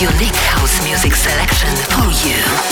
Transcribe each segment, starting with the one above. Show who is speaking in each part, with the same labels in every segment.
Speaker 1: unique house music selection for you.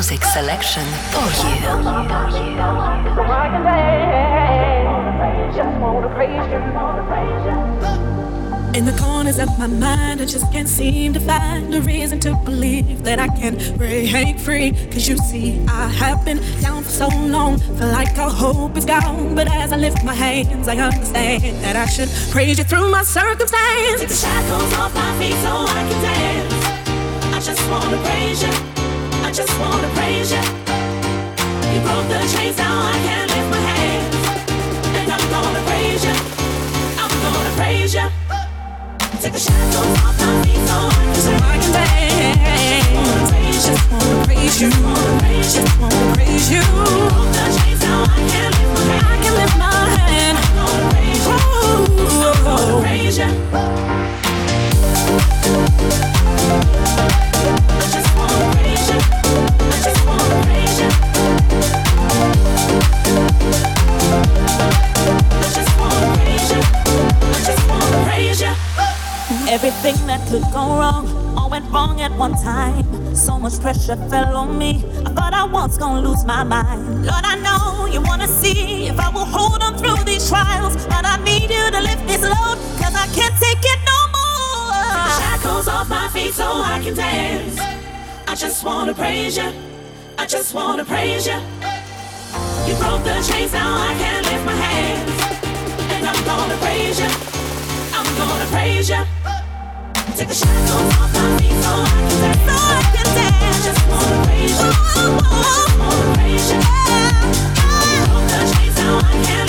Speaker 1: House music selection for you.
Speaker 2: In the corners of my mind, I just can't seem to find a reason to believe that I can break free. Cause you see, I have been down for so long, feel like all hope is gone. But as I lift my hands, I understand that I should praise you through my circumstance.
Speaker 3: Take the shackles off my feet so I can dance. I just wanna praise you. I just wanna praise you. You broke the chains, now I can lift my hands. And I'm gonna praise you. I'm gonna praise you. Take the shackles off my feet so I can,
Speaker 2: so I can dance. Just wanna praise you. Just wanna praise you.
Speaker 3: You broke the chains, now I can lift my hands.
Speaker 2: I can lift my hand.
Speaker 3: I'm gonna praise
Speaker 4: Everything that could go wrong all went wrong at one time. So much pressure fell on me. I thought I was gonna lose my mind. Lord, I know you wanna see if I will hold on through these trials. But I need you to lift this load, cause I can't take it no.
Speaker 3: Shackles off my feet so I can dance. I just wanna praise you. I just wanna praise you. You broke the chains, now I can lift my hands. And I'm gonna praise you. I'm gonna praise you. Take the shackles off my feet so I can dance.
Speaker 4: So I can dance.
Speaker 3: I just wanna praise you. I just wanna praise you. You broke the chains, now I can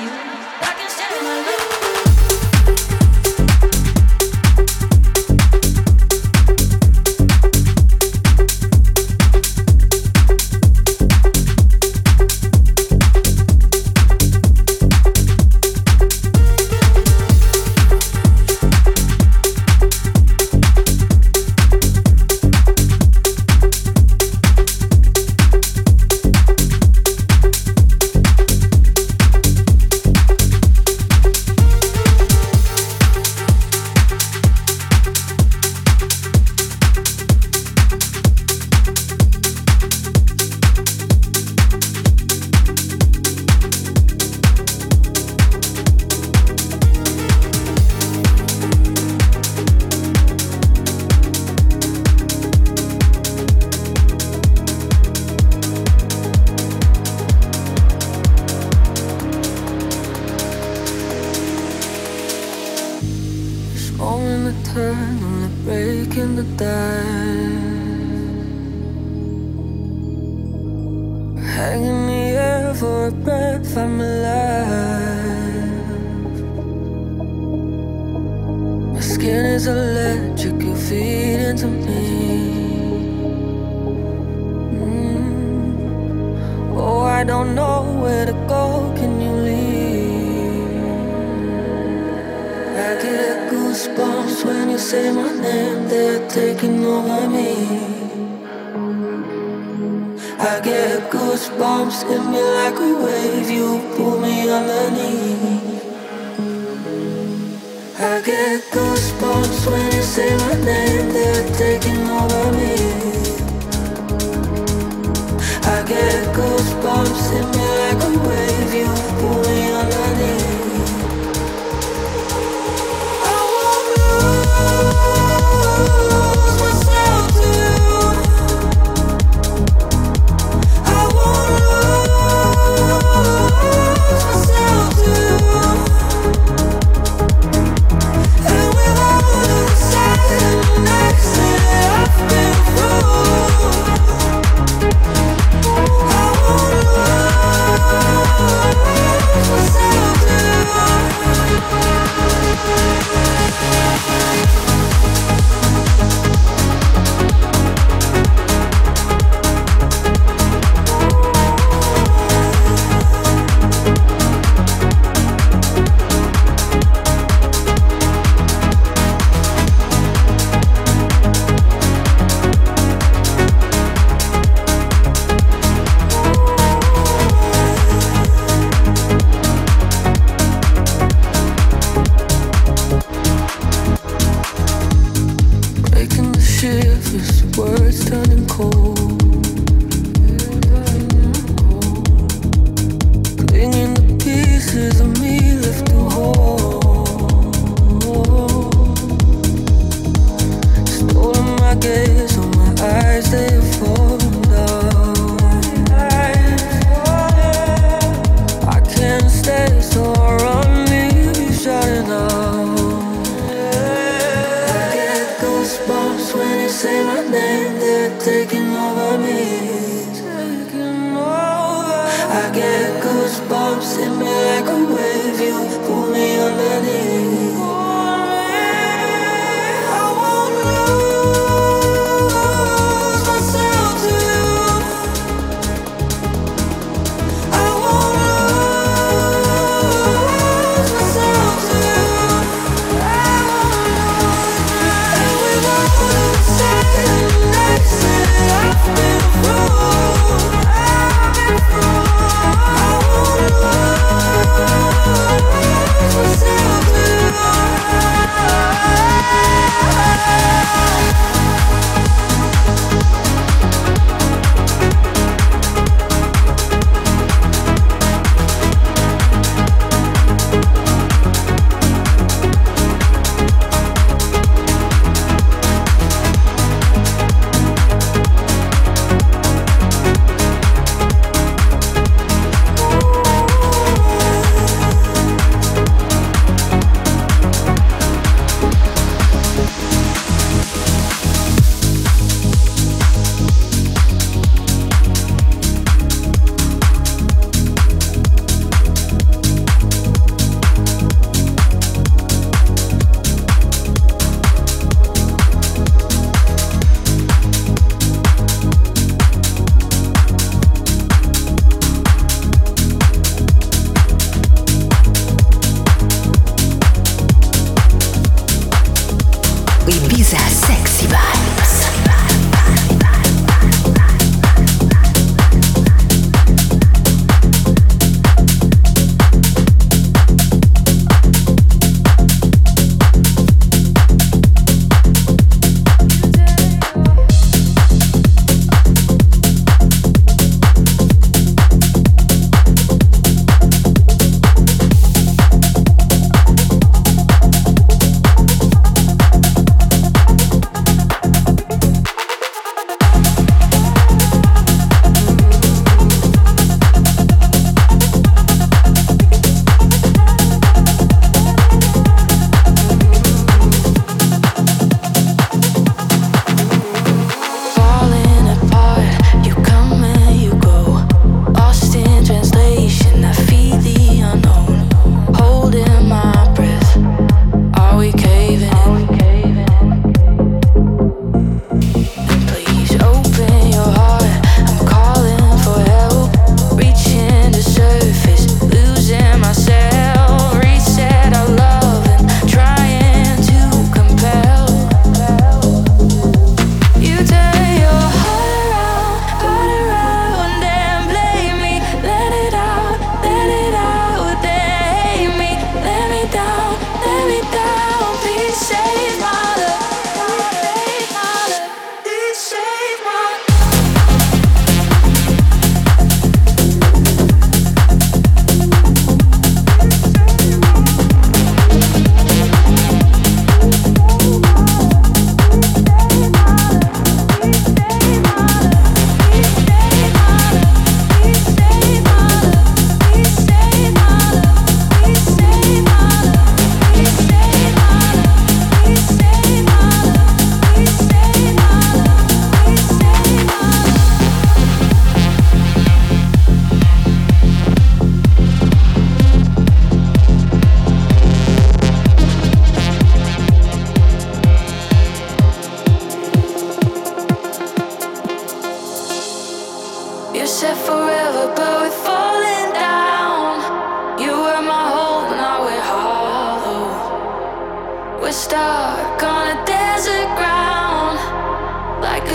Speaker 3: you.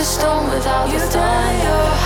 Speaker 5: Save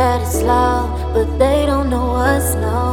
Speaker 5: that it's loud, but they don't know what's known.